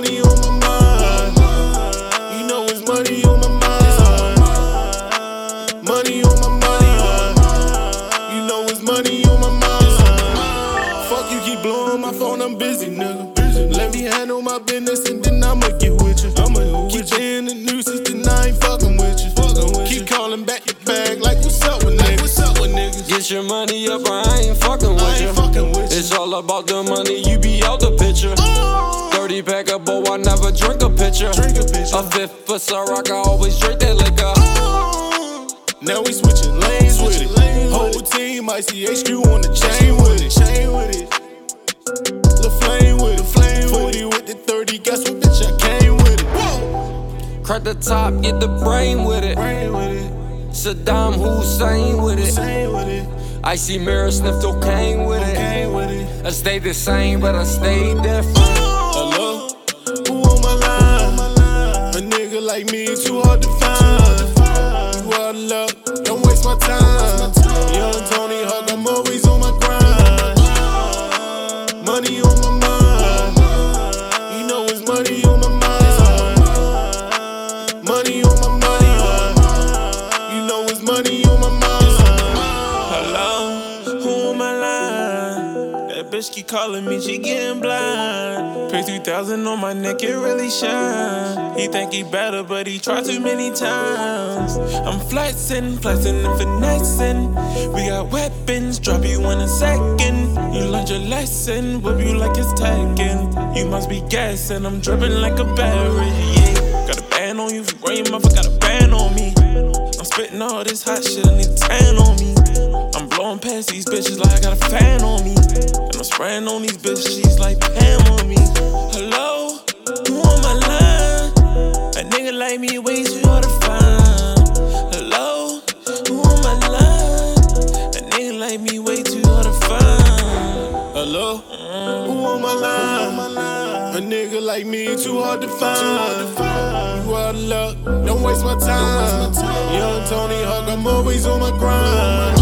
money on my mind. You know it's money on my mind. Money on my mind. You know it's money on my mind. Fuck you, keep blowing my phone, I'm busy, nigga. Let me handle my business and then I'ma get with you. I'ma keep in the nuisance, then I ain't fucking with you. Keep calling back your bag like what's up with niggas. What's up with niggas? Get your money up, or I ain't fucking with you. It's all about the money, you be out the picture. Oh. 30 pack of boy, I never drink a pitcher. Drink a picture. A fifth for Ciroc, I always drink that liquor. Now we switching lanes with it. Whole team ICHQ on the chain with it. Chain with it. The flame with it. Flame 40 with the 30. Guess what, bitch? I came with it. Whoa. Crack the top, get the brain with it. Brain with it. Saddam Hussein with it. With it. Icy mirror, sniff cocaine with it. With it. I stayed the same, but I stayed different. Like me too hard to find. You out of don't waste my time. Bitch keep calling me, she getting blind. Pay 3000 on my neck, it really shine. He think he better, but he tried too many times. I'm flexing, flexing and finessing. We got weapons, drop you in a second. You learned your lesson, whip you like it's Tekken. You must be guessing, I'm dripping like a berry. Yeah, got a band on you, if you mouth, got a band on me. I'm spitting all this hot shit, I need tan on me. Blowing past these bitches like I got a fan on me. And I'm spraying on these bitches, she's like Pam on me. Hello, who on my line? A nigga like me way too hard to find. Hello, who on my line? A nigga like me way too hard to find. Hello? Who on my line? A nigga like me too hard to find. You out of luck, don't waste my time. Young Tony Hawk, I'm always on my grind.